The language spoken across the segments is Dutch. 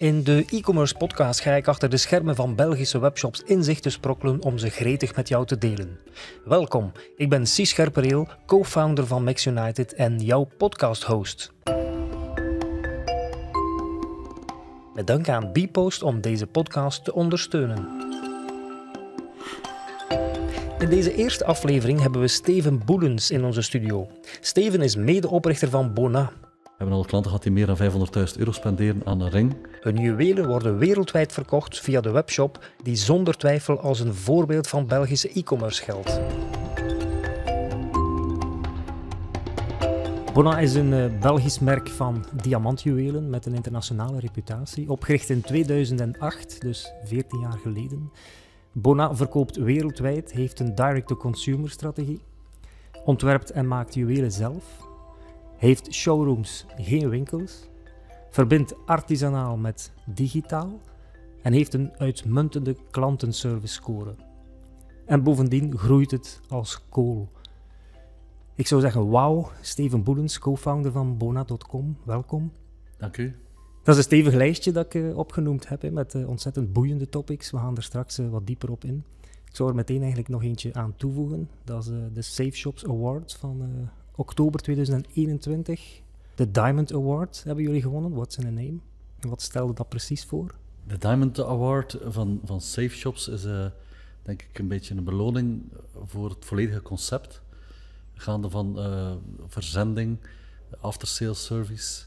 In de e-commerce podcast ga ik achter de schermen van Belgische webshops inzicht te sprokkelen om ze gretig met jou te delen. Welkom, ik ben Cies Scherpereel, co-founder van Max United en jouw podcast-host. Met dank aan Bpost om deze podcast te ondersteunen. In deze eerste aflevering hebben we Steven Boelens in onze studio. Steven is medeoprichter van Bona, we hebben al klanten gehad die meer dan 500.000 euro spenderen aan een ring. Hun juwelen worden wereldwijd verkocht via de webshop die zonder twijfel als een voorbeeld van Belgische e-commerce geldt. Bona is een uh, Belgisch merk van diamantjuwelen met een internationale reputatie. Opgericht in 2008, dus 14 jaar geleden. Bona verkoopt wereldwijd, heeft een direct-to-consumer strategie, ontwerpt en maakt juwelen zelf heeft showrooms, geen winkels, verbindt artisanaal met digitaal en heeft een uitmuntende klantenservice score. En bovendien groeit het als kool. Ik zou zeggen, wauw, Steven Boelens, co-founder van Bona.com, welkom. Dank u. Dat is een stevig lijstje dat ik uh, opgenoemd heb, hè, met uh, ontzettend boeiende topics. We gaan er straks uh, wat dieper op in. Ik zou er meteen eigenlijk nog eentje aan toevoegen. Dat is de Safe Shops Awards van oktober 2021. De Diamond Award hebben jullie gewonnen. What's in a name? En wat stelde dat precies voor? De Diamond Award van, van Safe Shops is uh, denk ik een beetje een beloning voor het volledige concept. Gaande van uh, verzending, after-sales service,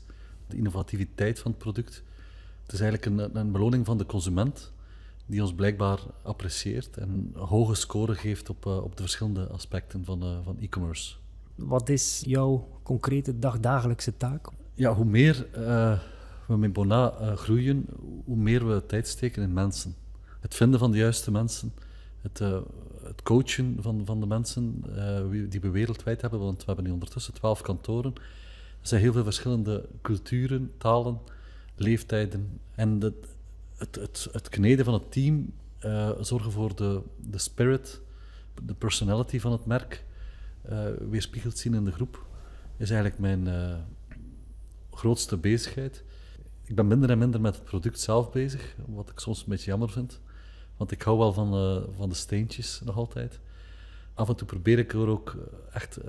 de innovativiteit van het product. Het is eigenlijk een, een beloning van de consument die ons blijkbaar apprecieert en een hoge score geeft op, uh, op de verschillende aspecten van, van e-commerce. Wat is jouw concrete dagdagelijkse taak? Ja, hoe meer uh, we met Bona uh, groeien, hoe meer we tijd steken in mensen. Het vinden van de juiste mensen, het, uh, het coachen van, van de mensen die we wereldwijd hebben, want we hebben nu ondertussen twaalf kantoren. Er zijn heel veel verschillende culturen, talen, leeftijden. En het, het, het kneden van het team zorgen voor de, de spirit, de personality van het merk weerspiegeld zien in de groep, is eigenlijk mijn uh, grootste bezigheid. Ik ben minder en minder met het product zelf bezig, wat ik soms een beetje jammer vind. Want ik hou wel van, uh, van de steentjes nog altijd. Af en toe probeer ik er ook echt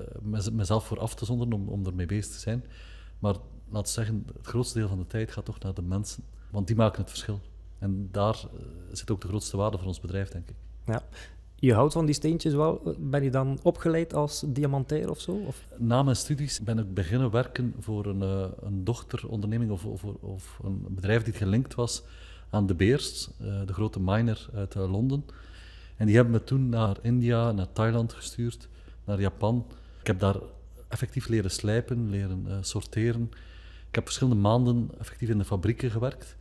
mezelf voor af te zonderen om, om ermee bezig te zijn. Maar laat zeggen, het grootste deel van de tijd gaat toch naar de mensen. Want die maken het verschil. En daar zit ook de grootste waarde voor ons bedrijf, denk ik. Ja, je houdt van die steentjes wel. Ben je dan opgeleid als diamantair of zo? Of? Na mijn studies ben ik beginnen werken voor een, uh, een dochteronderneming of, of, of, een bedrijf die gelinkt was aan De Beers, uh, de grote miner uit uh, Londen. En die hebben me toen naar India, naar Thailand gestuurd, naar Japan. Ik heb daar effectief leren slijpen, leren sorteren. Ik heb verschillende maanden effectief in de fabrieken gewerkt.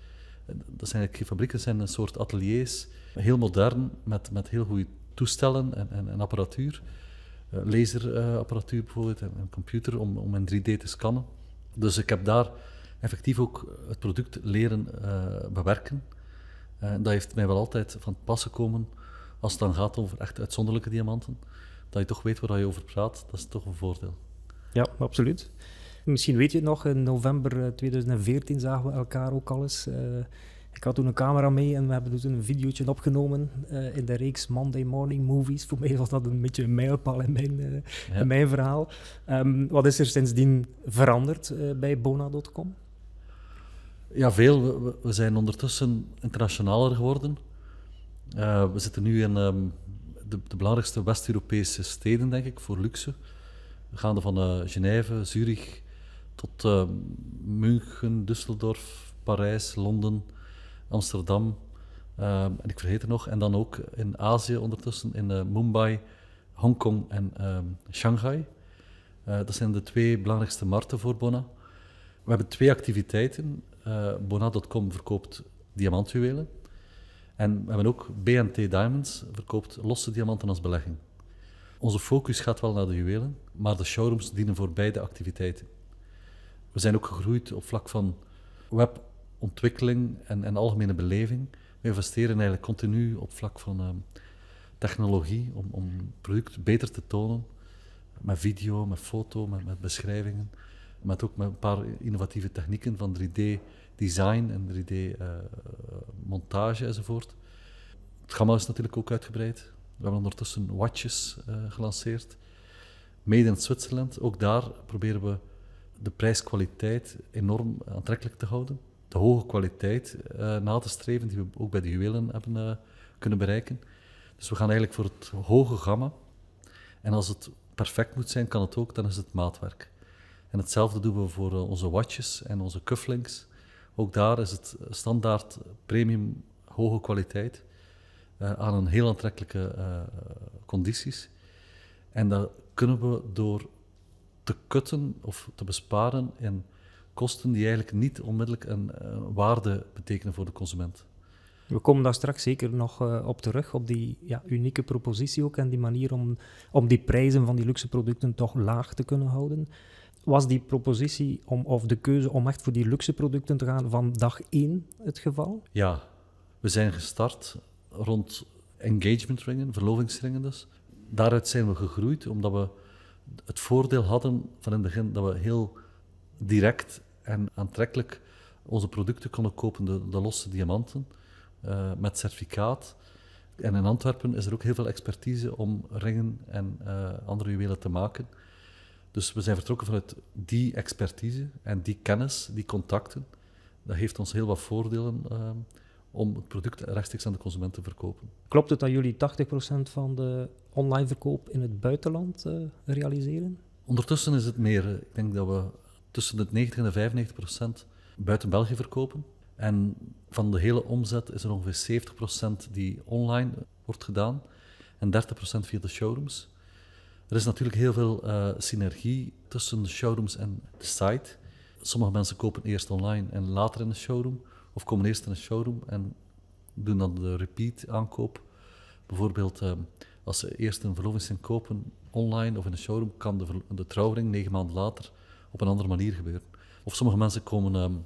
Dat zijn eigenlijk fabrieken, zijn een soort ateliers. Heel modern, met, met heel goede toestellen en, en, en apparatuur. Uh, laserapparatuur bijvoorbeeld en een computer om, om in 3D te scannen. Dus ik heb daar effectief ook het product leren uh, bewerken. Dat heeft mij wel altijd van het pas gekomen als het dan gaat over echt uitzonderlijke diamanten. Dat je toch weet waar je over praat, dat is toch een voordeel. Ja, absoluut. Misschien weet je het nog, in november 2014 zagen we elkaar ook al eens. Ik had toen een camera mee en we hebben toen een videootje opgenomen uh, in de reeks Monday Morning Movies. Voor mij was dat een beetje een mijlpaal in mijn, uh, ja. in mijn verhaal. Um, wat is er sindsdien veranderd uh, bij Bona.com? Ja, veel. We, we, zijn ondertussen internationaler geworden. we zitten nu in um, de, de, belangrijkste West-Europese steden, denk ik, voor luxe. We gaan van Genève, Zurich tot München, Düsseldorf, Parijs, Londen, Amsterdam, um, en ik vergeet er nog. En dan ook in Azië ondertussen, in uh, Mumbai, Hongkong en um, Shanghai. Uh, dat zijn de twee belangrijkste markten voor Bona. We hebben twee activiteiten. Uh, Bona.com verkoopt diamantjuwelen. En we hebben ook BNT Diamonds, verkoopt losse diamanten als belegging. Onze focus gaat wel naar de juwelen, maar de showrooms dienen voor beide activiteiten. We zijn ook gegroeid op vlak van web ontwikkeling en, en algemene beleving. We investeren eigenlijk continu op vlak van uh, technologie om, om product beter te tonen. Met video, met foto, met, met beschrijvingen. met ook met een paar innovatieve technieken van 3D-design en 3D-montage enzovoort. Het gamma is natuurlijk ook uitgebreid. We hebben ondertussen watches gelanceerd. Made in Zwitserland, ook daar proberen we de prijskwaliteit enorm aantrekkelijk te houden. De hoge kwaliteit uh, na te streven, die we ook bij de juwelen hebben uh, kunnen bereiken. Dus we gaan eigenlijk voor het hoge gamma. En als het perfect moet zijn, kan het ook, dan is het maatwerk. En hetzelfde doen we voor uh, onze watches en onze cufflinks. Ook daar is het standaard premium hoge kwaliteit aan een heel aantrekkelijke condities. En dat kunnen we door te kutten of te besparen in kosten die eigenlijk niet onmiddellijk een, waarde betekenen voor de consument. We komen daar straks zeker nog uh, op terug, op die ja, unieke propositie ook en die manier om, om die prijzen van die luxe producten toch laag te kunnen houden. Was die propositie om, of de keuze om echt voor die luxe producten te gaan van dag één het geval? Ja, we zijn gestart rond engagement ringen, verlovingsringen dus. Daaruit zijn we gegroeid omdat we het voordeel hadden van in het begin dat we heel direct en aantrekkelijk onze producten konden kopen, de, de losse diamanten, uh, met certificaat. En in Antwerpen is er ook heel veel expertise om ringen en uh, andere juwelen te maken. Dus we zijn vertrokken vanuit die expertise en die kennis, die contacten. Dat heeft ons heel wat voordelen uh, om het product rechtstreeks aan de consument te verkopen. Klopt het dat jullie 80% van de online verkoop in het buitenland realiseren? Ondertussen is het meer. Ik denk dat we tussen de 90 en de 95 procent buiten België verkopen. En van de hele omzet is er ongeveer 70 procent die online wordt gedaan en 30 procent via de showrooms. Er is natuurlijk heel veel uh, synergie tussen de showrooms en de site. Sommige mensen kopen eerst online en later in de showroom, of komen eerst in de showroom en doen dan de repeat aankoop. Bijvoorbeeld, uh, als ze eerst een verlovingsring kopen online of in een showroom, kan de, de trouwring negen maanden later op een andere manier gebeuren. Of sommige mensen komen, um,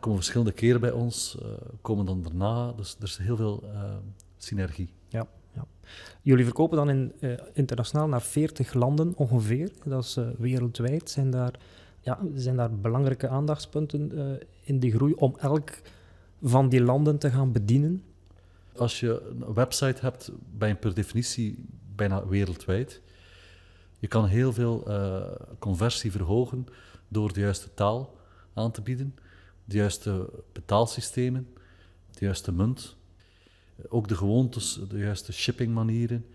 komen verschillende keren bij ons, uh, komen dan daarna. Dus er is heel veel uh, synergie. Ja, ja. Jullie verkopen dan in, uh, internationaal naar 40 landen ongeveer. Dat is wereldwijd. Zijn daar, ja, zijn daar belangrijke aandachtspunten in de groei om elk van die landen te gaan bedienen? Als je een website hebt, ben je per definitie bijna wereldwijd. Je kan heel veel uh, conversie verhogen door de juiste taal aan te bieden, de juiste betaalsystemen, de juiste munt, ook de gewoontes, de juiste shippingmanieren.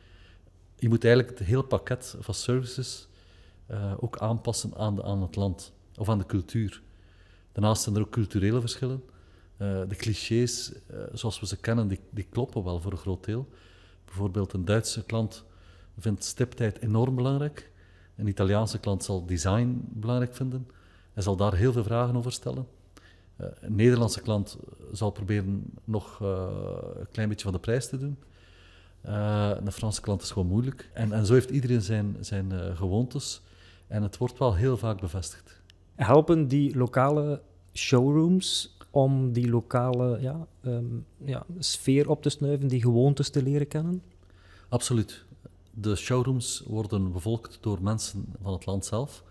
Je moet eigenlijk het hele pakket van services uh, ook aanpassen aan, de, aan het land of aan de cultuur. Daarnaast zijn er ook culturele verschillen. De clichés, zoals we ze kennen, die, die, kloppen wel voor een groot deel. Bijvoorbeeld een Duitse klant vindt stiptijd enorm belangrijk. Een Italiaanse klant zal design belangrijk vinden en zal daar heel veel vragen over stellen. Uh, een Nederlandse klant zal proberen nog een klein beetje van de prijs te doen. een Franse klant is gewoon moeilijk. En, en zo heeft iedereen zijn, zijn gewoontes. En het wordt wel heel vaak bevestigd. Helpen die lokale showrooms om die lokale ja, um, ja, sfeer op te snuiven, die gewoontes te leren kennen? Absoluut. De showrooms worden bevolkt door mensen van het land zelf,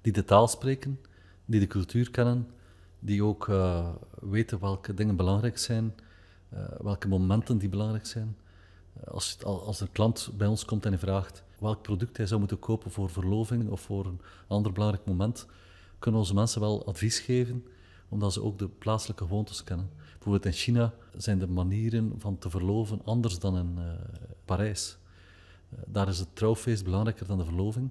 die de taal spreken, die de cultuur kennen, die ook uh, weten welke dingen belangrijk zijn, uh, welke momenten die belangrijk zijn. Uh, als, als een klant bij ons komt en hij vraagt welk product hij zou moeten kopen voor verloving of voor een ander belangrijk moment, kunnen onze mensen wel advies geven omdat ze ook de plaatselijke gewoontes kennen. Bijvoorbeeld in China zijn de manieren van te verloven anders dan in Parijs. Daar is het trouwfeest belangrijker dan de verloving.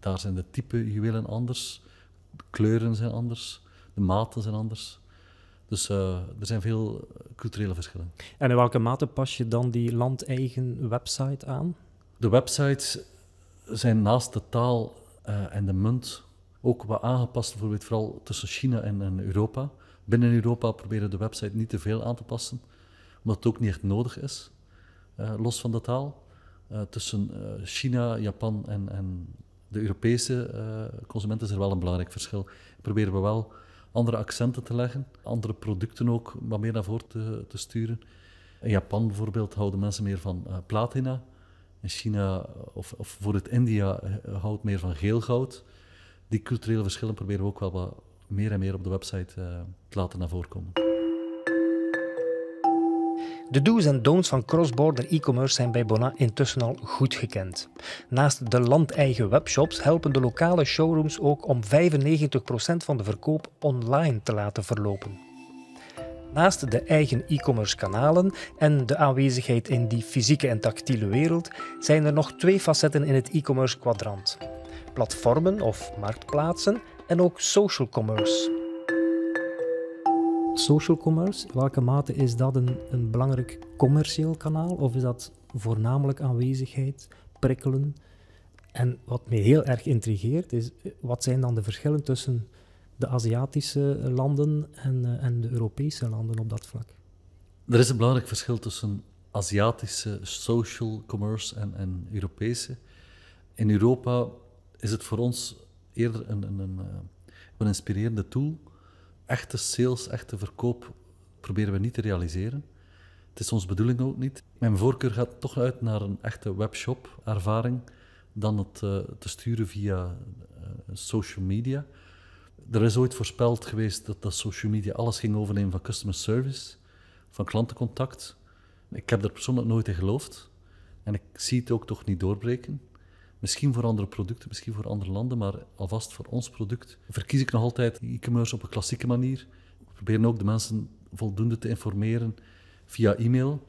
Daar zijn de type juwelen anders, de kleuren zijn anders, de maten zijn anders. Dus uh, er zijn veel culturele verschillen. En in welke mate pas je dan die landeigen website aan? De websites zijn naast de taal en de munt ook wat aangepast, bijvoorbeeld vooral tussen China en, en Europa. Binnen Europa proberen de website niet te veel aan te passen, omdat het ook niet echt nodig is, uh, los van de taal. Uh, tussen uh, China, Japan en, en de Europese consumenten is er wel een belangrijk verschil. Proberen we wel andere accenten te leggen, andere producten ook wat meer naar voren te, sturen. In Japan bijvoorbeeld houden mensen meer van platina. In China of, of voor het India houdt meer van geel goud. die culturele verschillen proberen we ook wel wat meer en meer op de website te laten naar voren komen. De do's en don'ts van cross-border e-commerce zijn bij Bona intussen al goed gekend. Naast de landeigen webshops helpen de lokale showrooms ook om 95% van de verkoop online te laten verlopen. Naast de eigen e-commerce kanalen en de aanwezigheid in die fysieke en tactiele wereld zijn er nog twee facetten in het e-commerce kwadrant: platformen of marktplaatsen en ook social commerce social commerce, welke mate is dat een, een belangrijk commercieel kanaal of is dat voornamelijk aanwezigheid, prikkelen? En wat mij heel erg intrigeert is, wat zijn dan de verschillen tussen de Aziatische landen en, uh, en de Europese landen op dat vlak? Er is een belangrijk verschil tussen Aziatische social commerce en, en Europese. In Europa is het voor ons eerder een, een, een, een eh, inspirerende tool echte sales, echte verkoop proberen we niet te realiseren. Het is onze bedoeling ook niet. Mijn voorkeur gaat toch uit naar een echte webshop-ervaring dan het uh, te sturen via uh, social media. Er is ooit voorspeld geweest dat, dat social media alles ging overnemen van customer service, van klantencontact. Ik heb er persoonlijk nooit in geloofd en ik zie het ook toch niet doorbreken. Misschien voor andere producten, misschien voor andere landen, maar alvast voor ons product verkies ik nog altijd e-commerce op een klassieke manier. We proberen ook de mensen voldoende te informeren via e-mail,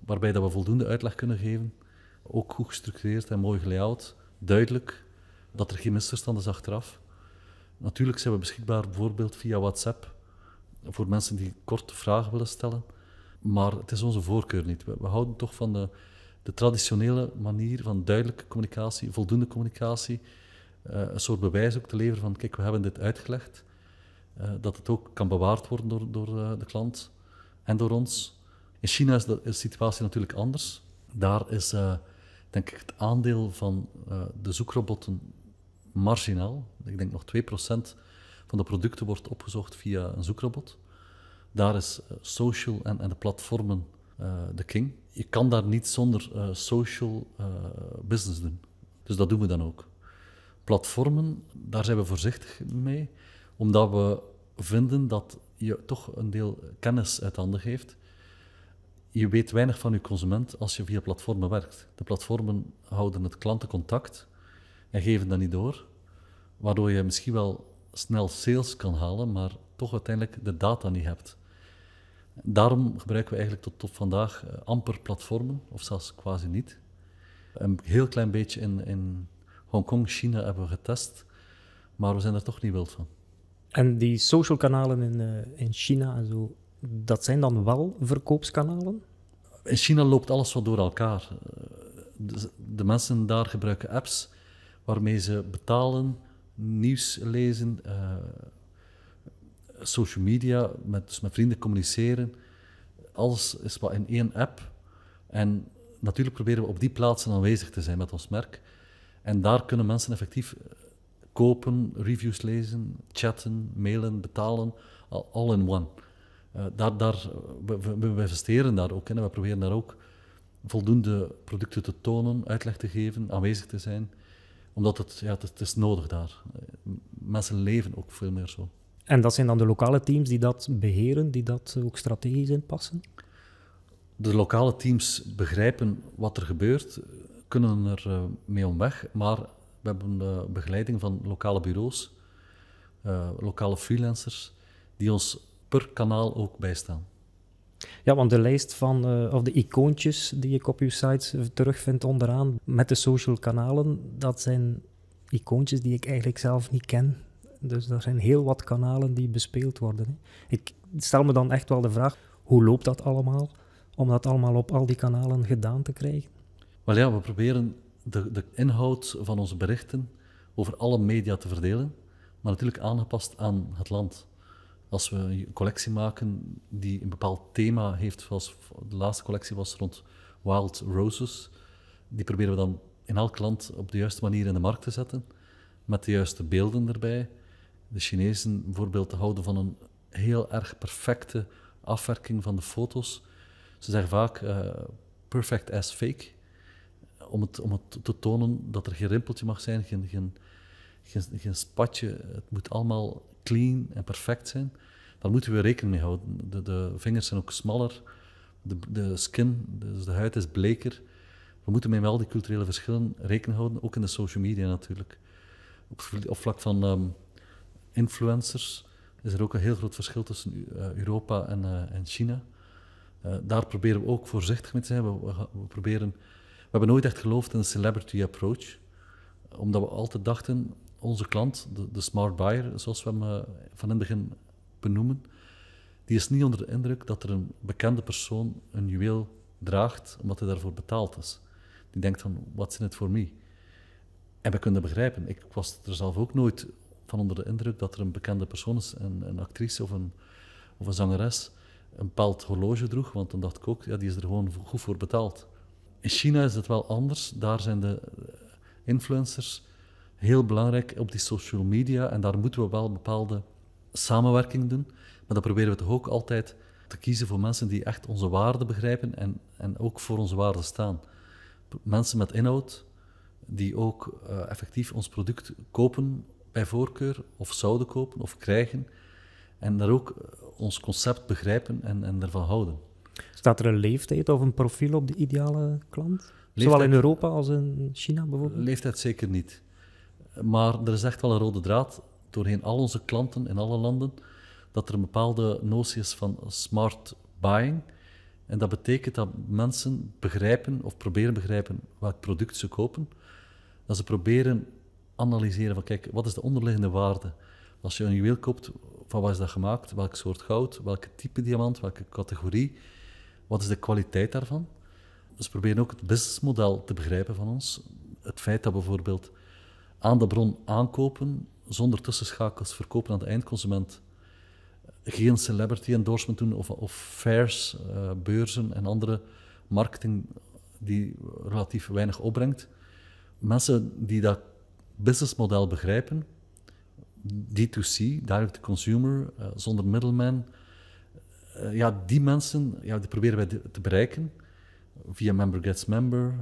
waarbij dat we voldoende uitleg kunnen geven. Ook goed gestructureerd en mooi gelayout, duidelijk, dat er geen misverstand is achteraf. Natuurlijk zijn we beschikbaar bijvoorbeeld via WhatsApp voor mensen die korte vragen willen stellen. Maar het is onze voorkeur niet. We, we houden toch van de, de traditionele manier van duidelijke communicatie, voldoende communicatie, uh, een soort bewijs ook te leveren van kijk, we hebben dit uitgelegd, uh, dat het ook kan bewaard worden door, door uh, de klant en door ons. In China is de, situatie natuurlijk anders. Daar is denk ik het aandeel van de zoekrobotten marginaal. Ik denk nog 2% van de producten wordt opgezocht via een zoekrobot. Daar is social en, en de platformen de king je kan daar niet zonder uh, social uh, business doen. Dus dat doen we dan ook. Platformen, daar zijn we voorzichtig mee, omdat we vinden dat je toch een deel kennis uit handen geeft. Je weet weinig van je consument als je via platformen werkt. De platformen houden het klantencontact en geven dat niet door, waardoor je misschien wel snel sales kan halen, maar toch uiteindelijk de data niet hebt. Daarom gebruiken we eigenlijk tot, tot vandaag uh, amper platformen, of zelfs quasi niet. Een heel klein beetje in, in Hongkong, China hebben we getest, maar we zijn er toch niet wild van. En die social kanalen in, uh, in China en zo, dat zijn dan wel verkoopskanalen? In China loopt alles wat door elkaar. Eh, de, de mensen daar gebruiken apps waarmee ze betalen, nieuws lezen, uh, social media, met, dus met vrienden communiceren. Alles is wat in één app. En natuurlijk proberen we op die plaatsen aanwezig te zijn met ons merk. En daar kunnen mensen effectief eh, kopen, reviews lezen, chatten, mailen, betalen, all in one. Uh, daar, daar, we, we, investeren daar ook in en we proberen daar ook voldoende producten te tonen, uitleg te geven, aanwezig te zijn. Omdat het, ja, het, het is nodig daar. Eh, mensen leven ook veel meer zo. En dat zijn dan de lokale teams die dat beheren, die dat ook strategisch inpassen? De lokale teams begrijpen wat er gebeurt, kunnen er uh, mee omweg, maar we hebben de begeleiding van lokale bureaus, uh, lokale freelancers, die ons per kanaal ook bijstaan. Ja, want de lijst van, uh, of de icoontjes die ik op uw site terugvind onderaan met de social kanalen, dat zijn icoontjes die ik eigenlijk zelf niet ken. Dus er zijn heel wat kanalen die bespeeld worden. Hè. Ik stel me dan echt wel de vraag, hoe loopt dat allemaal? Om dat allemaal op al die kanalen gedaan te krijgen? Wel ja, we proberen de, de inhoud van onze berichten over alle media te verdelen, maar natuurlijk aangepast aan het land. Als we een collectie maken die een bepaald thema heeft, zoals de laatste collectie was rond Wild Roses, die proberen we dan in elk land op de juiste manier in de markt te zetten, met de juiste beelden erbij, de Chinezen bijvoorbeeld houden van een heel erg perfecte afwerking van de foto's. Ze zeggen vaak uh, perfect as fake, om het, om het te tonen dat er geen rimpeltje mag zijn, geen, geen, geen, spatje. Het moet allemaal clean en perfect zijn. Daar moeten we rekening mee houden. De, de vingers zijn ook smaller, de, de skin, dus de huid is bleker. We moeten met al die culturele verschillen rekening houden, ook in de social media natuurlijk. Op, op vlak van ehm, influencers is er ook een heel groot verschil tussen uh, Europa en, uh, en China. Uh, daar proberen we ook voorzichtig mee te zijn. We, proberen, we hebben nooit echt geloofd in een celebrity approach, omdat we altijd dachten, onze klant, de, de smart buyer, zoals we hem van in het begin benoemen, die is niet onder de indruk dat er een bekende persoon een juweel draagt omdat hij daarvoor betaald is. Die denkt van, what's in it for me? En we kunnen begrijpen. Ik was er zelf ook nooit van onder de indruk dat er een bekende persoon is, een, een actrice of een, of een zangeres, een bepaald horloge droeg, want dan dacht ik ook, ja, die is er gewoon goed voor betaald. In China is het wel anders. Daar zijn de influencers heel belangrijk op die social media en daar moeten we wel bepaalde samenwerking doen. Maar dan proberen we toch ook altijd te kiezen voor mensen die echt onze waarden begrijpen en, en ook voor onze waarden staan. Mensen met inhoud die ook uh, effectief ons product kopen bij voorkeur, of zouden kopen of krijgen. En daar ook eh, ons concept begrijpen en, en ervan houden. Staat er een leeftijd of een profiel op de ideale klant? Leeftijd, Zowel in Europa als in China bijvoorbeeld? Leeftijd zeker niet. Maar er is echt wel een rode draad doorheen al onze klanten in alle landen dat er een bepaalde notie is van smart buying. En dat betekent dat mensen begrijpen of proberen begrijpen welk product ze kopen. Dat ze proberen analyseren van kijk, wat is de onderliggende waarde? Als je een juweel koopt, van wat is dat gemaakt? Welk soort goud? Welke type diamant? Welke categorie? Wat is de kwaliteit daarvan? Ze proberen ook het businessmodel te begrijpen van ons. Het feit dat we bijvoorbeeld aan de bron aankopen, zonder tussenschakels verkopen aan de eindconsument, geen celebrity endorsement doen of, of fairs, uh, beurzen en andere marketing die relatief weinig opbrengt. Mensen die dat businessmodel begrijpen, D2C, direct to consumer, uh, zonder middleman, uh, ja, die mensen ja, die proberen wij te bereiken via Member Gets Member,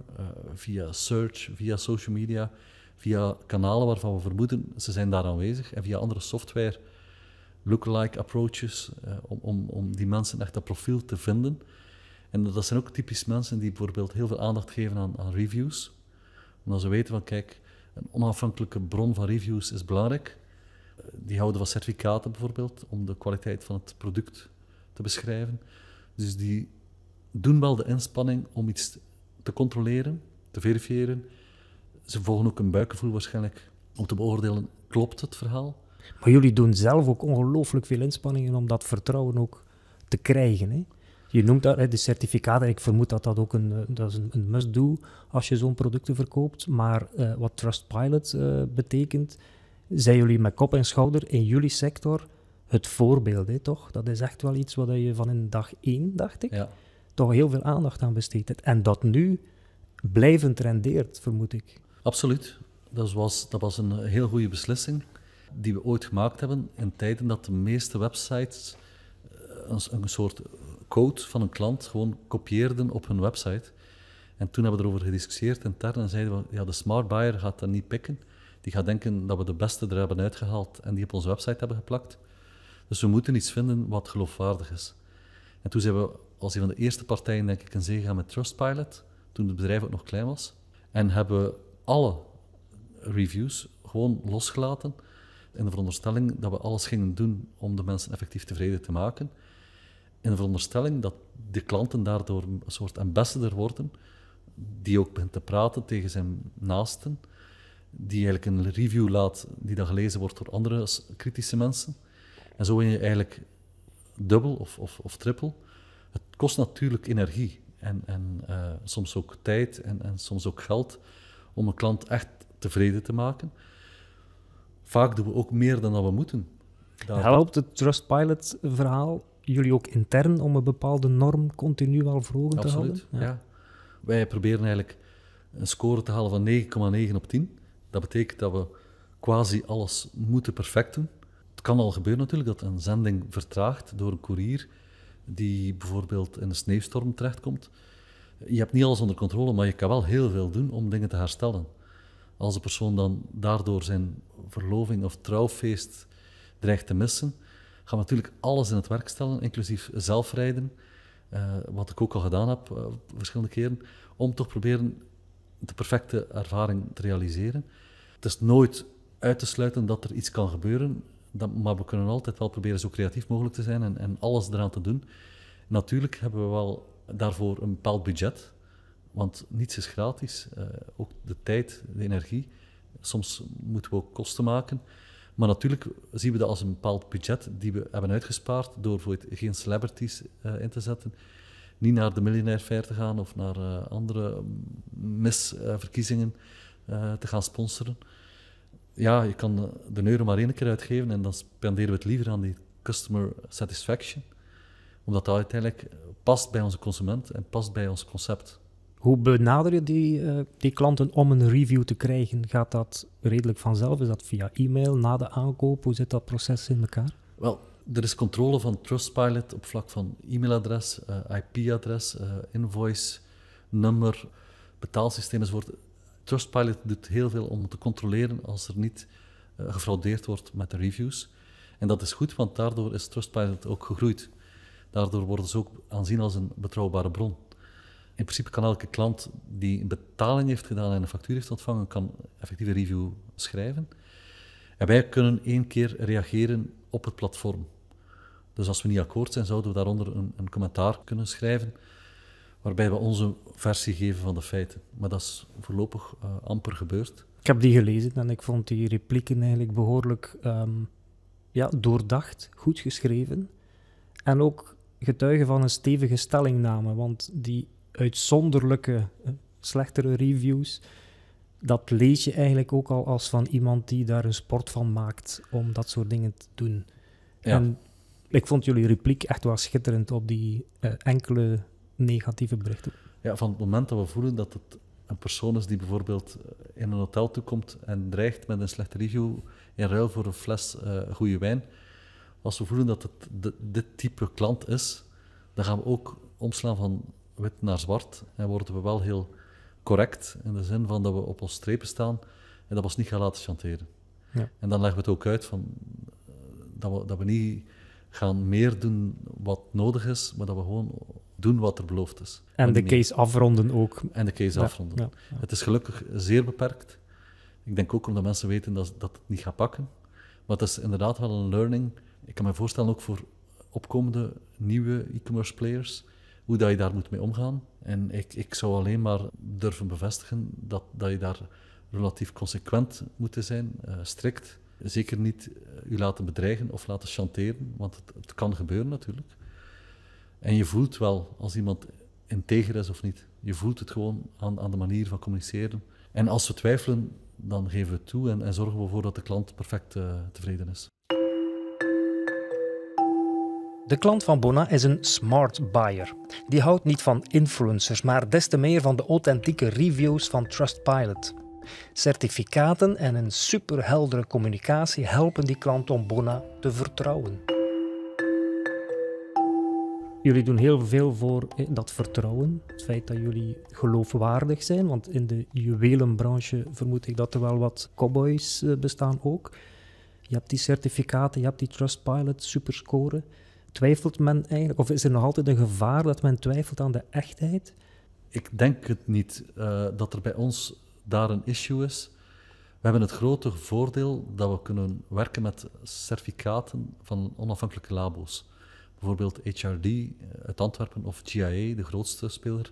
via search, via social media, via kanalen waarvan we vermoeden ze zijn daar aanwezig en via andere software lookalike approaches om, om, om die mensen echt dat profiel te vinden. En dat zijn ook typisch mensen die bijvoorbeeld heel veel aandacht geven aan, aan reviews. Omdat ze weten van, kijk, een onafhankelijke bron van reviews is belangrijk. Die houden van certificaten bijvoorbeeld, om de kwaliteit van het product te beschrijven. Dus die doen wel de inspanning om iets te controleren, te verifiëren. Ze volgen ook een buikgevoel waarschijnlijk om te beoordelen, klopt het verhaal? Maar jullie doen zelf ook ongelooflijk veel inspanningen om dat vertrouwen ook te krijgen. Hè? Je noemt dat de certificaten. Ik vermoed dat dat ook een, eh, dat is een, must-do als je zo'n producten verkoopt. Maar uh, wat Trustpilot uh, betekent, zijn jullie met kop en schouder in jullie sector het voorbeeld, hè, toch? Dat is echt wel iets wat je van in dag één, dacht ik, ja. toch heel veel aandacht aan besteedt. En dat nu blijvend rendeert, vermoed ik. Absoluut. Dat was, dat was een heel goede beslissing die we ooit gemaakt hebben in tijden dat de meeste websites eh, een, een soort code van een klant gewoon kopieerden op hun website. En toen hebben we erover gediscussieerd intern en zeiden we, ja, de smart buyer gaat dat niet pikken. Die gaat denken dat we de beste er hebben uitgehaald en die op onze website hebben geplakt. Dus we moeten iets vinden wat geloofwaardig is. En toen zijn we als een van de eerste partijen, denk ik, in zee gaan met Trustpilot, toen het bedrijf ook nog klein was. En hebben we alle reviews gewoon losgelaten in de veronderstelling dat we alles gingen doen om de mensen effectief tevreden te maken. In de veronderstelling dat de klanten daardoor een soort ambassador worden, die ook begint te praten tegen zijn naasten, die eigenlijk een review laat die dan gelezen wordt door andere kritische mensen. En zo win je eigenlijk dubbel of, of, of trippel. Het kost natuurlijk energie en, en uh, soms ook tijd en, en soms ook geld om een klant echt tevreden te maken vaak doen we ook meer dan dat we moeten. Helpt het Trustpilot-verhaal jullie ook intern om een bepaalde norm continu wel voor ogen te houden? Ja. ja. Wij proberen eigenlijk een score te halen van 9,9 op 10. Dat betekent dat we quasi alles moeten perfect doen. Het kan al gebeuren natuurlijk dat een zending vertraagt door een koerier die bijvoorbeeld in een sneeuwstorm terechtkomt. Je hebt niet alles onder controle, maar je kan wel heel veel doen om dingen te herstellen. Als de persoon dan daardoor zijn verloving of trouwfeest dreigt te missen, gaan we natuurlijk alles in het werk stellen, inclusief zelfrijden, uh, wat ik ook al gedaan heb uh, verschillende keren, om toch proberen de perfecte ervaring te realiseren. Het is nooit uit te sluiten dat er iets kan gebeuren, maar we kunnen altijd wel proberen zo creatief mogelijk te zijn en, en alles eraan te doen. Natuurlijk hebben we wel daarvoor een bepaald budget, want niets is gratis. Uh, ook de tijd, de energie. Soms moeten we ook kosten maken. Maar natuurlijk zien we dat als een bepaald budget die we hebben uitgespaard door voor geen celebrities uh, in te zetten. Niet naar de Millionaire Fair te gaan of naar uh, andere misverkiezingen te gaan sponsoren. Ja, je kan de euro maar één keer uitgeven en dan spenderen we het liever aan die customer satisfaction. Omdat dat uiteindelijk past bij onze consument en past bij ons concept. Hoe benader je die, uh, die klanten om een review te krijgen? Gaat dat redelijk vanzelf? Is dat via e-mail, na de aankoop? Hoe zit dat proces in elkaar? Wel, er is controle van Trustpilot op vlak van e-mailadres, uh, IP-adres, uh, invoice, nummer, betaalsysteem enzovoort. Trustpilot doet heel veel om te controleren als er niet gefraudeerd wordt met de reviews. En dat is goed, want daardoor is Trustpilot ook gegroeid. Daardoor worden ze ook aanzien als een betrouwbare bron in principe kan elke klant die een betaling heeft gedaan en een factuur heeft ontvangen, kan effectief een review schrijven. En wij kunnen één keer reageren op het platform. Dus als we niet akkoord zijn, zouden we daaronder een, een commentaar kunnen schrijven, waarbij we onze versie geven van de feiten. Maar dat is voorlopig uh, amper gebeurd. Ik heb die gelezen en ik vond die replieken eigenlijk behoorlijk um, ja, doordacht, goed geschreven. En ook getuigen van een stevige stellingname, want die uitzonderlijke, eh, slechtere reviews, dat lees je eigenlijk ook al als van iemand die daar een sport van maakt om dat soort dingen te doen. Ja. En ik vond jullie repliek echt wel schitterend op die uh, enkele negatieve berichten. Ja, van het moment dat we voelen dat het een persoon is die bijvoorbeeld eh, in een hotel toekomt en dreigt met een slechte review in ruil voor een fles uh, goede wijn, als we voelen dat het de, dit type klant is, dan gaan we ook omslaan van wit naar zwart en worden we wel heel correct in de zin van dat we op ons strepen staan en dat we ons niet gaan laten chanteren. Ja. En dan leggen we het ook uit van, eh, dat, we, dat we niet gaan meer doen wat nodig is, maar dat we gewoon doen wat er beloofd is. En de case afronden ook. En de case afronden. Ja, het is gelukkig zeer beperkt. Ik denk ook omdat mensen weten dat, dat het niet gaat pakken. Maar het is inderdaad wel een learning. Ik kan me voorstellen ook voor opkomende nieuwe e-commerce players hoe dat je daar moet mee omgaan. En ik, ik zou alleen maar durven bevestigen dat, dat je daar relatief consequent moet zijn, uh, strikt. Zeker niet uh, u laten bedreigen of laten chanteren, want het, kan gebeuren natuurlijk. En je voelt wel als iemand integer is of niet. Je voelt het gewoon aan, aan de manier van communiceren. En als we twijfelen, dan geven we het toe en, en zorgen we ervoor dat de klant perfect uh, tevreden is. De klant van Bona is een smart buyer. Die houdt niet van influencers, maar des te meer van de authentieke reviews van Trustpilot. Certificaten en een superheldere communicatie helpen die klant om Bona te vertrouwen. Jullie doen heel veel voor dat vertrouwen, het feit dat jullie geloofwaardig zijn, want in de juwelenbranche vermoed ik dat er wel wat cowboys eh, bestaan ook. Je hebt die certificaten, je hebt die Trustpilot superscore twijfelt men eigenlijk, of is er nog altijd een gevaar dat men twijfelt aan de echtheid? Ik denk het niet uh, dat er bij ons daar een issue is. We hebben het grote voordeel dat we kunnen werken met certificaten van onafhankelijke labo's. Bijvoorbeeld HRD uit Antwerpen of GIA, de grootste speler,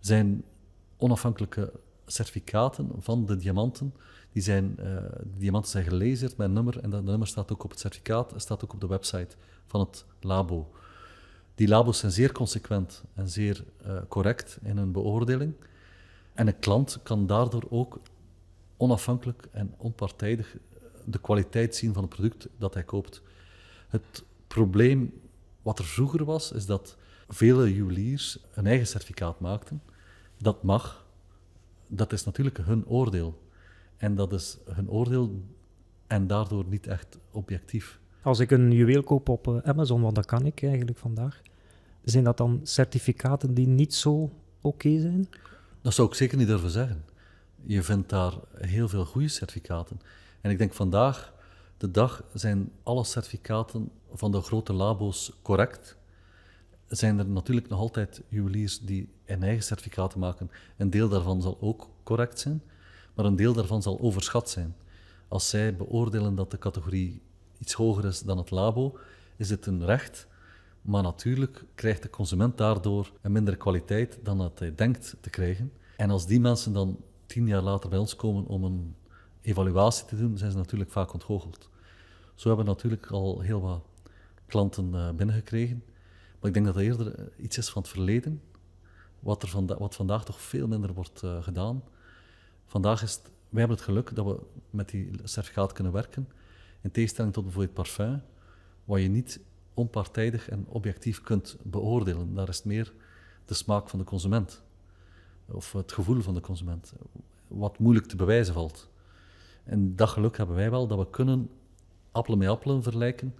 zijn onafhankelijke certificaten van de diamanten. Die, zijn, uh, de diamanten zijn gelezerd met een nummer en dat nummer staat ook op het certificaat staat ook op de website van het labo. Die labo's zijn zeer consequent en zeer uh, correct in hun beoordeling. En een klant kan daardoor ook onafhankelijk en onpartijdig de kwaliteit zien van het product dat hij koopt. Het probleem wat er vroeger was, is dat vele juweliers een eigen certificaat maakten. Dat mag. Dat is natuurlijk hun oordeel. En dat is hun oordeel en daardoor niet echt objectief. Als ik een juweel koop op eh, Amazon, want dat kan ik eigenlijk vandaag, zijn dat dan certificaten die niet zo oké zijn? Dat zou ik zeker niet durven zeggen. Je vindt daar heel veel goede certificaten. En ik denk vandaag de dag zijn alle certificaten van de grote labo's correct. Zijn er natuurlijk nog altijd juweliers die een eigen certificaten maken. Een deel daarvan zal ook correct zijn, maar een deel daarvan zal overschat zijn. Als zij beoordelen dat de categorie iets hoger is dan het labo, is het een recht. Maar natuurlijk krijgt de consument daardoor een mindere kwaliteit dan dat hij denkt te krijgen. En als die mensen dan tien jaar later bij ons komen om een evaluatie te doen, zijn ze natuurlijk vaak ontgoocheld. Zo hebben we natuurlijk al heel wat klanten uh, binnengekregen. Maar ik denk dat dat eerder eh, iets is van het verleden, wat, er wat vandaag toch veel minder wordt uh, gedaan. Vandaag is wij hebben het geluk dat we met die certificaat kunnen werken, in tegenstelling tot bijvoorbeeld parfum, waar je niet onpartijdig en objectief kunt beoordelen. Daar is het meer de smaak van de consument, of het gevoel van de consument, wat moeilijk te bewijzen valt. En dat geluk hebben wij wel, dat we kunnen appelen met appelen vergelijken,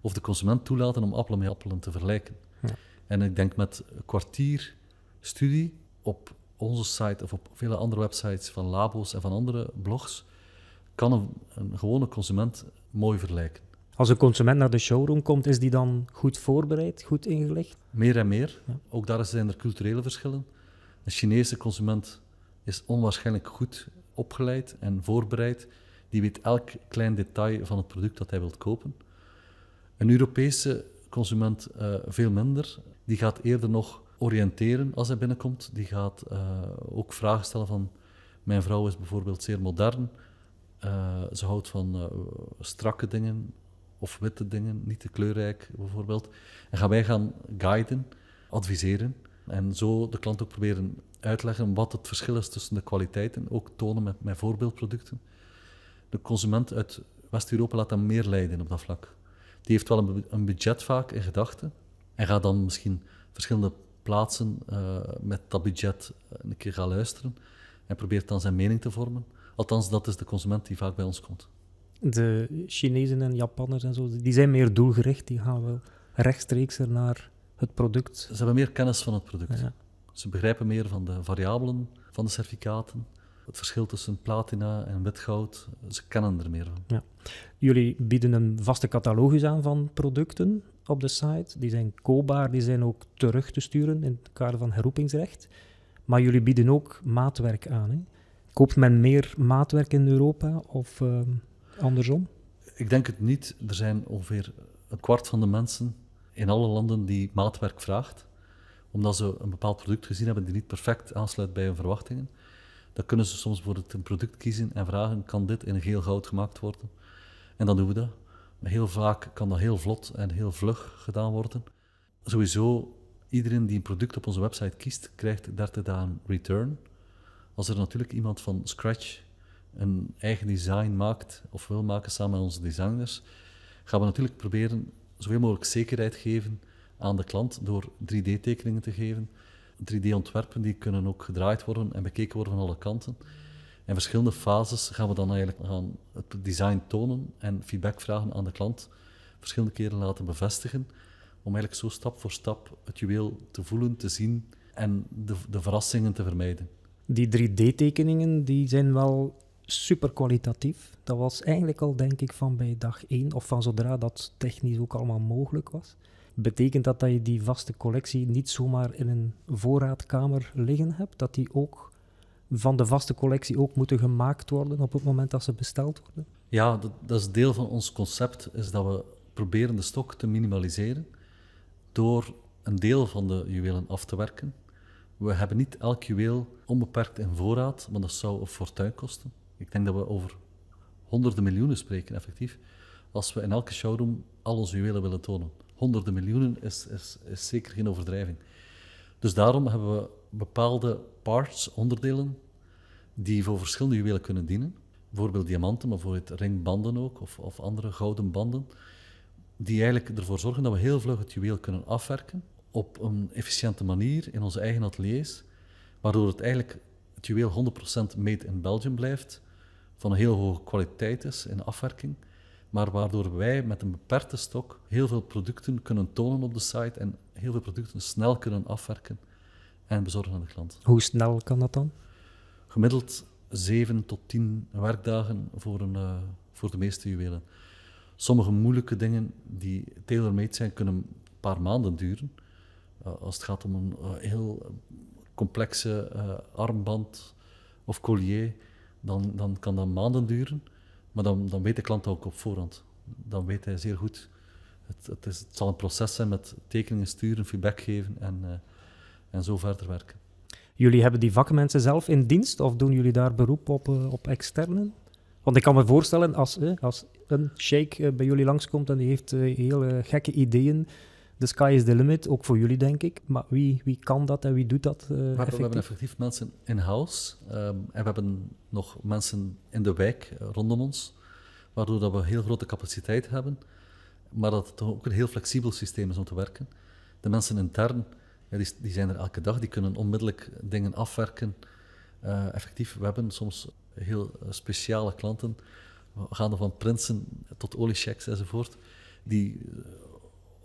of de consument toelaten om appelen met appelen te vergelijken. Ja. En ik denk met een kwartier studie op onze site of op vele andere websites van labo's en van andere blogs, kan een, een gewone consument mooi vergelijken. Als een consument naar de showroom komt, is die dan goed voorbereid, goed ingelegd? Meer en meer. Ook daar zijn er culturele verschillen. Een Chinese consument is onwaarschijnlijk goed opgeleid en voorbereid. Die weet elk klein detail van het product dat hij wilt kopen. Een Europese consument uh, veel minder. Die gaat eerder nog oriënteren als hij binnenkomt. Die gaat uh, ook vragen stellen van... Mijn vrouw is bijvoorbeeld zeer modern. Uh, ze houdt van strakke dingen of witte dingen, niet te kleurrijk bijvoorbeeld. En gaan wij gaan guiden, adviseren. En zo de klant ook proberen uitleggen wat het verschil is tussen de kwaliteiten. Ook tonen met, met voorbeeldproducten. De consument uit West-Europa laat hem meer leiden op dat vlak. Die heeft wel een, een budget vaak in gedachten. En gaat dan misschien verschillende plaatsen uh, met dat budget een keer gaan luisteren. En probeert dan zijn mening te vormen. Althans, dat is de consument die vaak bij ons komt. De Chinezen en Japanners en zo, die zijn meer doelgericht. Die gaan wel rechtstreeks er naar het product. Ze hebben meer kennis van het product. Ja. Ze begrijpen meer van de variabelen van de certificaten. Het verschil tussen platina en wit goud, ze kennen er meer van. Ja. Jullie bieden een vaste catalogus aan van producten op de site. Die zijn koopbaar, die zijn ook terug te sturen in het kader van herroepingsrecht. Maar jullie bieden ook maatwerk aan. Hè? Koopt men meer maatwerk in Europa of uh, andersom? Ik denk het niet. Er zijn ongeveer een kwart van de mensen in alle landen die maatwerk vraagt omdat ze een bepaald product gezien hebben die niet perfect aansluit bij hun verwachtingen, dan kunnen ze soms bijvoorbeeld een product kiezen en vragen, kan dit in geel goud gemaakt worden? En dan doen we dat. Maar heel vaak kan dat heel vlot en heel vlug gedaan worden. Sowieso, iedereen die een product op onze website kiest, krijgt 30 dagen return. Als er natuurlijk iemand van scratch een eigen design maakt of wil maken samen met onze designers, gaan we natuurlijk proberen zoveel mogelijk zekerheid geven aan de klant door 3D-tekeningen te geven. 3D-ontwerpen die kunnen ook gedraaid worden en bekeken worden van alle kanten. In verschillende fases gaan we dan eigenlijk het design tonen en feedback vragen aan de klant. Verschillende keren laten bevestigen. Om eigenlijk zo stap voor stap het juweel te voelen, te zien en de, de verrassingen te vermijden. Die 3D-tekeningen die zijn wel super kwalitatief. Dat was eigenlijk al, denk ik, van bij dag 1 of van zodra dat technisch ook allemaal mogelijk was. Betekent dat dat je die vaste collectie niet zomaar in een voorraadkamer liggen hebt? Dat die ook van de vaste collectie ook moeten gemaakt worden op het moment dat ze besteld worden? Ja, dat, dat is deel van ons concept, is dat we proberen de stok te minimaliseren door een deel van de juwelen af te werken. We hebben niet elk juweel onbeperkt in voorraad, want dat zou een fortuin kosten. Ik denk dat we over honderden miljoenen spreken, effectief, als we in elke showroom al onze juwelen willen tonen honderden miljoenen is, is, is zeker geen overdrijving. Dus daarom hebben we bepaalde parts, onderdelen, die voor verschillende juwelen kunnen dienen. Bijvoorbeeld diamanten, maar bijvoorbeeld ringbanden ook, of, of andere gouden banden. Die eigenlijk ervoor zorgen dat we heel vlug het juweel kunnen afwerken op een efficiënte manier in onze eigen ateliers, waardoor het eigenlijk het juweel 100% made in Belgium blijft, van een heel hoge kwaliteit is in afwerking maar waardoor wij met een beperkte stok heel veel producten kunnen tonen op de site en heel veel producten snel kunnen afwerken en bezorgen aan de klant. Hoe snel kan dat dan? Gemiddeld zeven tot tien werkdagen voor, een, uh, voor de meeste juwelen. Sommige moeilijke dingen die tailor-made zijn, kunnen een paar maanden duren. Uh, als het gaat om een uh, heel complexe armband of collier, dan, dan kan dat maanden duren. Maar dan, dan weet de klant ook op voorhand. Dan weet hij zeer goed. Het, het, is, het zal een proces zijn met tekeningen sturen, feedback geven en, en zo verder werken. Jullie hebben die vakmensen zelf in dienst of doen jullie daar beroep op, op externen? Want ik kan me voorstellen, als, als een shake bij jullie langskomt en die heeft hele gekke ideeën, the sky is the limit, ook voor jullie denk ik. Maar wie, wie kan dat en wie doet dat we, hebben, we hebben effectief mensen in-house um, en we hebben nog mensen in de wijk rondom ons, waardoor dat we heel grote capaciteit hebben, maar dat het ook een heel flexibel systeem is om te werken. De mensen intern ja, die, die, zijn er elke dag, die kunnen onmiddellijk dingen afwerken. Uh, effectief, we hebben soms heel eh, speciale klanten, gaande van prinsen tot oliechecks enzovoort, die eh,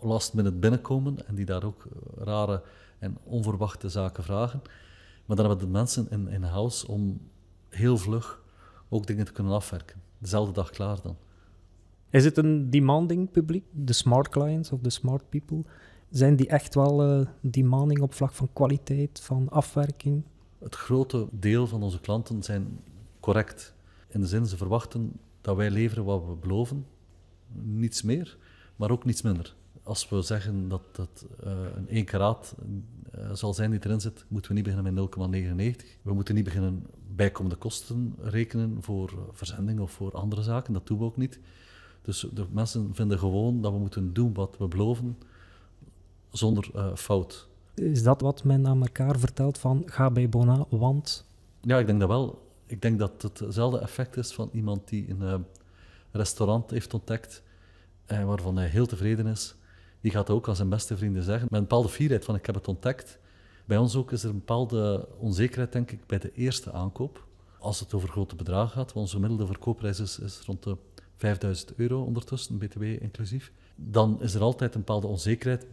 last minute binnenkomen en die daar ook rare en onverwachte zaken vragen. Maar dan hebben we de mensen in, in house om heel vlug ook dingen te kunnen afwerken. Dezelfde dag klaar dan. Is het een demanding publiek, de smart clients of de smart people? Zijn die echt wel uh, demanding op vlak van kwaliteit, van afwerking? Het grote deel van onze klanten zijn correct. In de zin, ze verwachten dat wij leveren wat we beloven. Niets meer, maar ook niets minder. Als we zeggen dat het uh, een 1 karaat uh, zal zijn die erin zit, moeten we niet beginnen met 0,99. We moeten niet beginnen bijkomende kosten rekenen voor verzending of voor andere zaken. Dat doen we ook niet. Dus de mensen vinden gewoon dat we moeten doen wat we beloven zonder uh, fout. Is dat wat men aan elkaar vertelt van ga bij Bona, want... Ja, ik denk dat wel. Ik denk dat het hetzelfde effect is van iemand die een restaurant heeft ontdekt en eh, waarvan hij heel tevreden is. Die gaat ook aan zijn beste vrienden zeggen, met een bepaalde fierheid van ik heb het ontdekt. Bij ons ook is er een bepaalde onzekerheid, denk ik, bij de eerste aankoop. Als het over grote bedragen gaat, want onze gemiddelde verkoopprijs is, is rond de 5000 euro ondertussen, btw inclusief. Dan is er altijd een bepaalde onzekerheid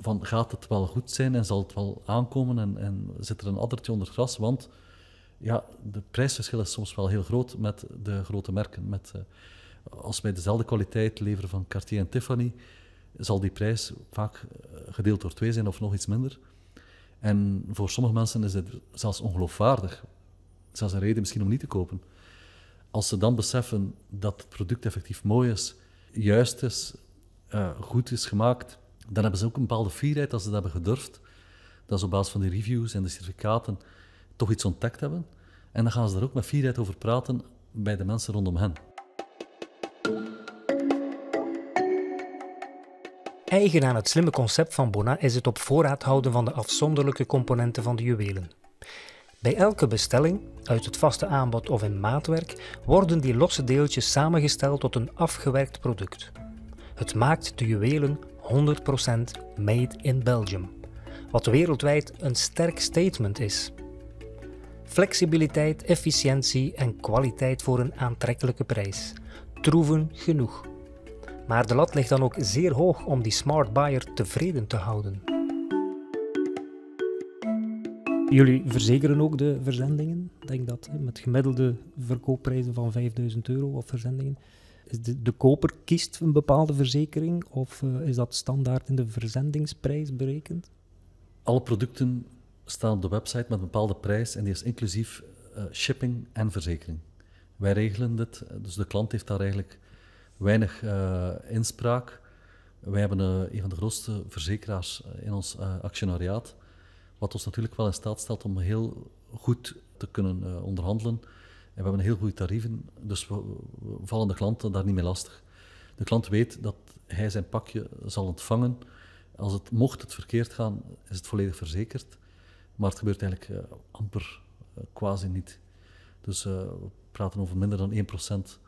van gaat het wel goed zijn en zal het wel aankomen en, en zit er een addertje onder het gras, want ja, de prijsverschil is soms wel heel groot met de grote merken. Met, uh, als wij dezelfde kwaliteit leveren van Cartier en Tiffany, zal die prijs vaak uh, gedeeld door twee zijn of nog iets minder. En voor sommige mensen is het zelfs ongeloofwaardig. Zelfs een reden misschien om niet te kopen. Als ze dan beseffen dat het product effectief mooi is, juist is, uh, goed is gemaakt, dan hebben ze ook een bepaalde fierheid als ze dat hebben gedurfd. Dat ze op basis van die reviews en de certificaten toch iets ontdekt hebben. En dan gaan ze er ook met fierheid over praten bij de mensen rondom hen. Eigen aan het slimme concept van Bona is het op voorraad houden van de afzonderlijke componenten van de juwelen. Bij elke bestelling, uit het vaste aanbod of in maatwerk, worden die losse deeltjes samengesteld tot een afgewerkt product. Het maakt de juwelen 100% made in Belgium, wat wereldwijd een sterk statement is. Flexibiliteit, efficiëntie en kwaliteit voor een aantrekkelijke prijs. Troeven genoeg. Maar de lat ligt dan ook zeer hoog om die smart buyer tevreden te houden. Jullie verzekeren ook de verzendingen? Ik denk dat met gemiddelde verkoopprijzen van 5000 euro of verzendingen is de, de koper kiest een bepaalde verzekering of uh, is dat standaard in de verzendingsprijs berekend? Alle producten staan op de website met een bepaalde prijs en die is inclusief uh, shipping en verzekering. Wij regelen dit, dus de klant heeft daar eigenlijk weinig uh, inspraak. Wij hebben een van de grootste verzekeraars in ons actionariaat, wat ons natuurlijk wel in staat stelt om heel goed te kunnen onderhandelen we hebben heel goede tarieven, dus we, vallen de klanten daar niet mee lastig. De klant weet dat hij zijn pakje zal ontvangen. Als het mocht het verkeerd gaan, is het volledig verzekerd. Maar het gebeurt eigenlijk amper, quasi niet. Dus we praten over minder dan 1%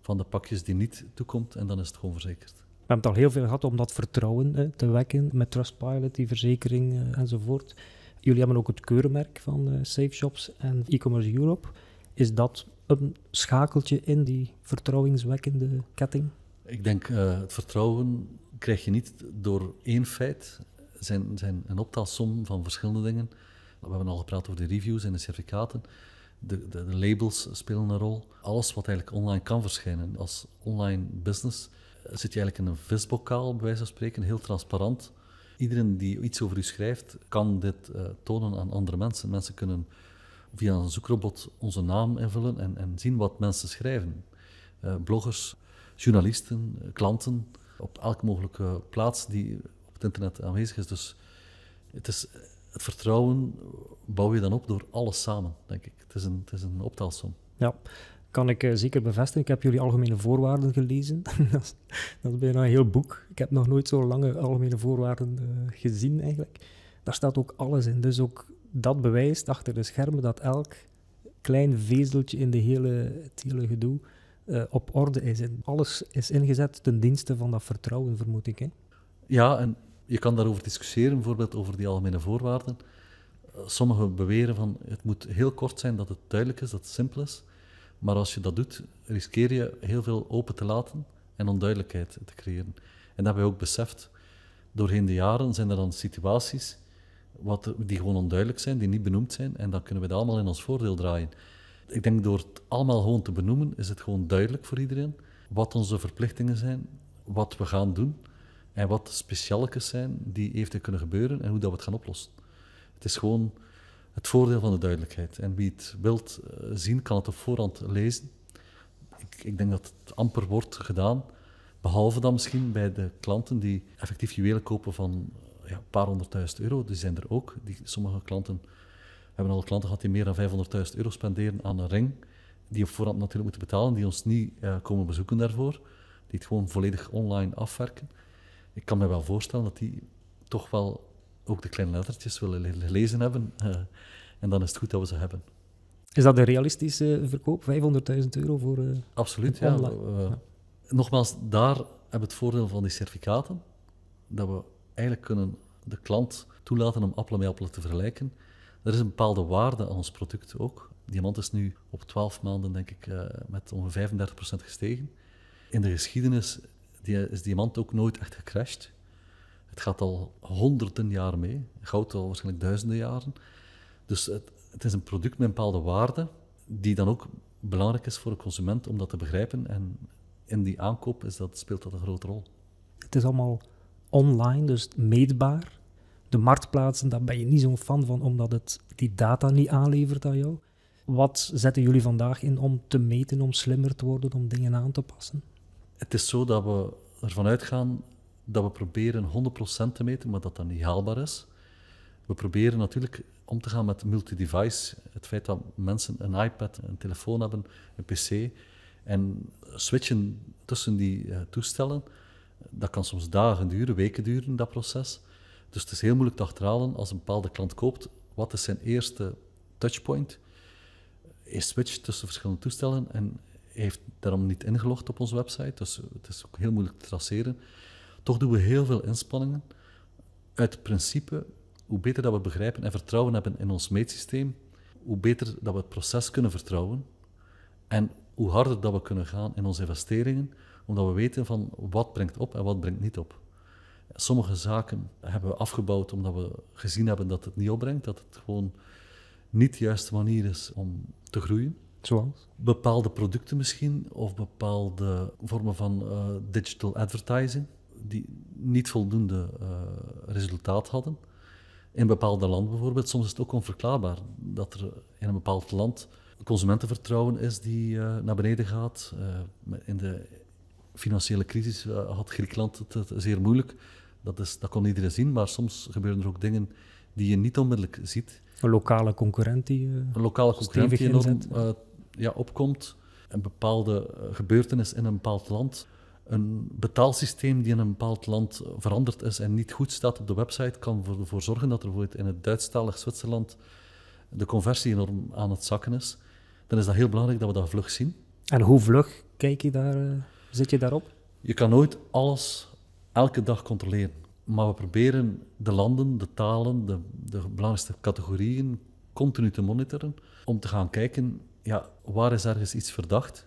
van de pakjes die niet toekomt en dan is het gewoon verzekerd. We hebben het al heel veel gehad om dat vertrouwen te wekken met Trustpilot, die verzekering enzovoort. Jullie hebben ook het keurenmerk van Safe Shops en e-commerce Europe. Is dat een schakeltje in die vertrouwenswekkende ketting? Ik denk, uh, het vertrouwen krijg je niet door één feit. Het zijn, zijn een optelsom van verschillende dingen. We hebben al gepraat over de reviews en de certificaten. De, de, de, labels spelen een rol. Alles wat eigenlijk online kan verschijnen. Als online business zit je eigenlijk in een visbokaal, bij wijze van spreken, heel transparant. Iedereen die iets over u schrijft, kan dit uh, tonen aan andere mensen. Mensen kunnen via een zoekrobot onze naam invullen en, en zien wat mensen schrijven. Uh, bloggers, journalisten, klanten, op elke mogelijke plaats die op het internet aanwezig is. Dus het, is, het vertrouwen bouw je dan op door alles samen, denk ik. Het is een, het is een optelsom. Ja, kan ik uh, zeker bevestigen. Ik heb jullie algemene voorwaarden gelezen. dat, is, dat, is, bijna een heel boek. Ik heb nog nooit zo lange algemene voorwaarden uh, gezien, eigenlijk. Daar staat ook alles in. Dus ook dat bewijst achter de schermen dat elk klein vezeltje in de hele, het hele gedoe uh, op orde is. En alles is ingezet ten dienste van dat vertrouwen, vermoed ik. Hè? Ja, en je kan daarover discussiëren, bijvoorbeeld over die algemene voorwaarden. Sommigen beweren van het moet heel kort zijn, dat het duidelijk is, dat het simpel is. Maar als je dat doet, riskeer je heel veel open te laten en onduidelijkheid te creëren. En dat hebben we ook beseft. Doorheen de jaren zijn er dan situaties wat, die gewoon onduidelijk zijn, die niet benoemd zijn, en dan kunnen we dat allemaal in ons voordeel draaien. Ik denk door het allemaal gewoon te benoemen, is het gewoon duidelijk voor iedereen wat onze verplichtingen zijn, wat we gaan doen en wat specialekes zijn die eventueel kunnen gebeuren en hoe dat we het gaan oplossen. Het is gewoon het voordeel van de duidelijkheid. En wie het wilt eh, zien, kan het op voorhand lezen. Ik, ik denk dat het amper wordt gedaan, behalve dan misschien bij de klanten die effectief juwelen kopen van ja, een paar honderdduizend euro. Die zijn er ook. Die, sommige klanten hebben al klanten gehad die meer dan 500.000 euro spenderen aan een ring, die op voorhand natuurlijk moeten betalen, die ons niet uh, komen bezoeken daarvoor, die het gewoon volledig online afwerken. Ik kan me wel voorstellen dat die toch wel ook de kleine lettertjes willen gelezen hebben. Uh, en dan is het goed dat we ze hebben. Is dat een realistische verkoop? 500.000 euro voor. Uh, Absoluut, ja. ja. Nogmaals, daar hebben we het voordeel van die certificaten. Dat we eigenlijk kunnen de klant toelaten om appelen met appelen te vergelijken. Er is een bepaalde waarde aan ons product ook. Diamant is nu op 12 maanden, denk ik, uh, met ongeveer 35% gestegen. In de geschiedenis is diamant ook nooit echt gecrashed. Het gaat al honderden jaren mee. Goud al waarschijnlijk duizenden jaren. Dus het, het, is een product met een bepaalde waarde, die dan ook belangrijk is voor de consument om dat te begrijpen. En in die aankoop is dat, speelt dat een grote rol. Het is allemaal online, dus meetbaar. De marktplaatsen, daar ben je niet zo'n fan van, omdat het die data niet aanlevert aan jou. Wat zetten jullie vandaag in om te meten, om slimmer te worden, om dingen aan te passen? Het is zo dat we ervan uitgaan dat we proberen 100% te meten, maar dat dat niet haalbaar is. We proberen natuurlijk om te gaan met multi-device. Het feit dat mensen een iPad, een telefoon hebben, een PC en switchen tussen die uh, toestellen dat kan soms dagen duren, weken duren, dat proces. Dus het is heel moeilijk te achterhalen als een bepaalde klant koopt, wat is zijn eerste touchpoint? Hij switcht tussen verschillende toestellen en heeft daarom niet ingelogd op onze website, dus het is ook heel moeilijk te traceren. Toch doen we heel veel inspanningen. Uit principe, hoe beter dat we begrijpen en vertrouwen hebben in ons meetsysteem, hoe beter dat we het proces kunnen vertrouwen en hoe harder dat we kunnen gaan in onze investeringen, omdat we weten van wat brengt op en wat brengt niet op. Sommige zaken hebben we afgebouwd omdat we gezien hebben dat het niet opbrengt, dat het gewoon niet de juiste manier is om te groeien. Zoals? Bepaalde producten misschien, of bepaalde vormen van uh, digital advertising, die niet voldoende uh, resultaat hadden. In bepaalde landen bijvoorbeeld, soms is het ook onverklaarbaar dat er in een bepaald land consumentenvertrouwen is die uh, naar beneden gaat. in de financiële crisis had Griekenland het, het, zeer moeilijk. Dat, is, dat kon iedereen zien, maar soms gebeuren er ook dingen die je niet onmiddellijk ziet. Een lokale concurrent die, uh, een lokale concurrent die enorm uh, ja, opkomt. Een bepaalde gebeurtenis in een bepaald land. Een betaalsysteem die in een bepaald land veranderd is en niet goed staat op de website, kan ervoor zorgen dat er bijvoorbeeld in het Duitsstalig Zwitserland de conversie enorm aan het zakken is. Dan is dat heel belangrijk dat we dat vlug zien. En hoe vlug kijk je daar? Zit je daarop? Je kan nooit alles elke dag controleren. Maar we proberen de landen, de talen, de, de belangrijkste categorieën continu te monitoren. Om te gaan kijken, ja, waar is ergens iets verdacht?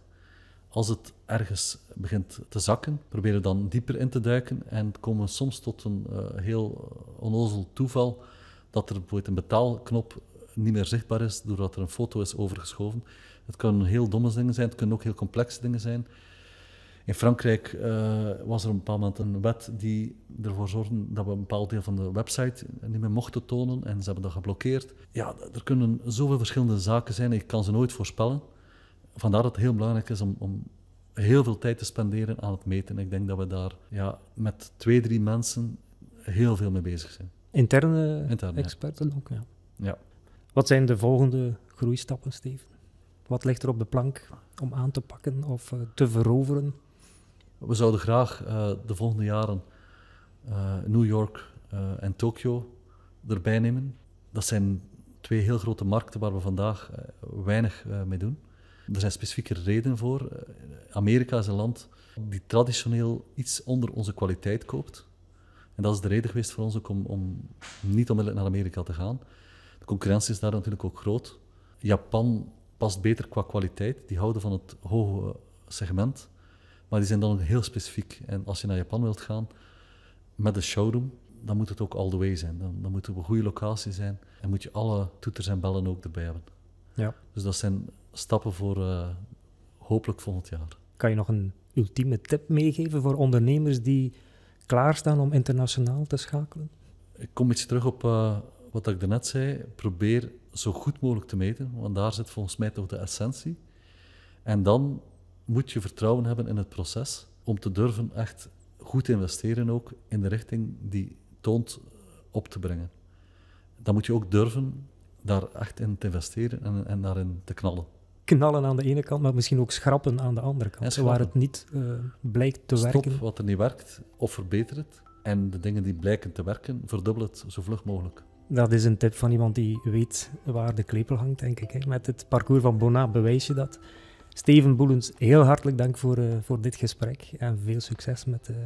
Als het ergens begint te zakken, proberen we dan dieper in te duiken en komen we soms tot een uh, heel onnozel toeval dat er bijvoorbeeld een betaalknop niet meer zichtbaar is doordat er een foto is overgeschoven. Het kunnen heel domme dingen zijn, het kunnen ook heel complexe dingen zijn. In Frankrijk uh, was er een bepaald moment een wet die ervoor zorgde dat we een bepaald deel van de website niet meer mochten tonen en ze hebben dat geblokkeerd. Ja, er kunnen zoveel verschillende zaken zijn, ik kan ze nooit voorspellen. Vandaar dat het heel belangrijk is om, om heel veel tijd te spenderen aan het meten. Ik denk dat we daar ja, met twee, drie mensen heel veel mee bezig zijn. Interne, experten ook, ja. ja. Wat zijn de volgende groeistappen, Steven? Wat ligt er op de plank om aan te pakken of uh, te veroveren? We zouden graag uh, de volgende jaren uh, New York en Tokio erbij nemen. Dat zijn twee heel grote markten waar we vandaag weinig mee doen. Er zijn specifieke redenen voor. Amerika is een land die traditioneel iets onder onze kwaliteit koopt. En dat is de reden geweest voor ons ook om, om niet onmiddellijk naar Amerika te gaan. De concurrentie is daar natuurlijk ook groot. Japan past beter qua kwaliteit. Die houden van het hoge segment. Maar die zijn dan ook heel specifiek. En als je naar Japan wilt gaan met een showroom, dan moet het ook all the way zijn. Dan, dan moet het op een goede locatie zijn. En moet je alle toeters en bellen ook erbij hebben. Ja. Dus dat zijn stappen voor uh, hopelijk volgend jaar. Kan je nog een ultieme tip meegeven voor ondernemers die klaarstaan om internationaal te schakelen? Ik kom iets terug op uh, wat ik daarnet zei. Probeer zo goed mogelijk te meten, want daar zit volgens mij toch de essentie. En dan moet je vertrouwen hebben in het proces om te durven echt goed investeren ook in de richting die toont op te brengen. Dan moet je ook durven daar echt in te investeren en, en daarin te knallen. Knallen aan de ene kant, maar misschien ook schrappen aan de andere kant, waar het niet uh, blijkt te Stop werken. wat er niet werkt, of verbeter het. En de dingen die blijken te werken, verdubbel het zo vlug mogelijk. Dat is een tip van iemand die weet waar de klepel hangt, denk ik. Met het parcours van Bona bewijs je dat. Steven Boelens, heel hartelijk dank voor, uh, voor dit gesprek en veel succes met uh,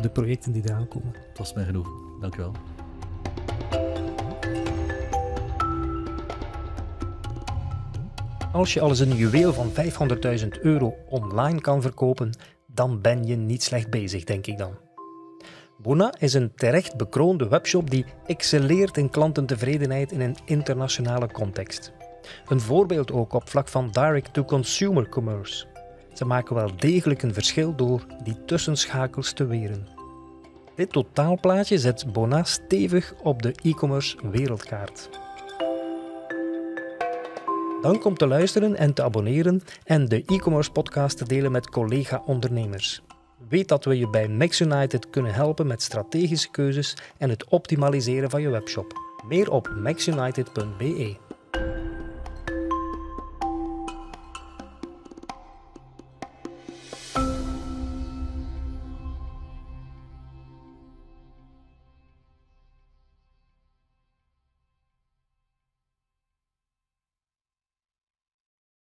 de projecten die eraan komen. Het was mij genoeg. Dank u wel. Als je alles een juweel van 500.000 euro online kan verkopen, dan ben je niet slecht bezig, denk ik dan. Bona is een terecht bekroonde webshop die excelleert in klantentevredenheid in een internationale context. Een voorbeeld ook op vlak van direct-to-consumer commerce. Ze maken wel degelijk een verschil door die tussenschakels te weren. Dit totaalplaatje zet Bona stevig op de e-commerce wereldkaart. Dank om te luisteren en te abonneren en de e-commerce podcast te delen met collega-ondernemers. Weet dat we je bij Max United kunnen helpen met strategische keuzes en het optimaliseren van je webshop. Meer op maxunited.be.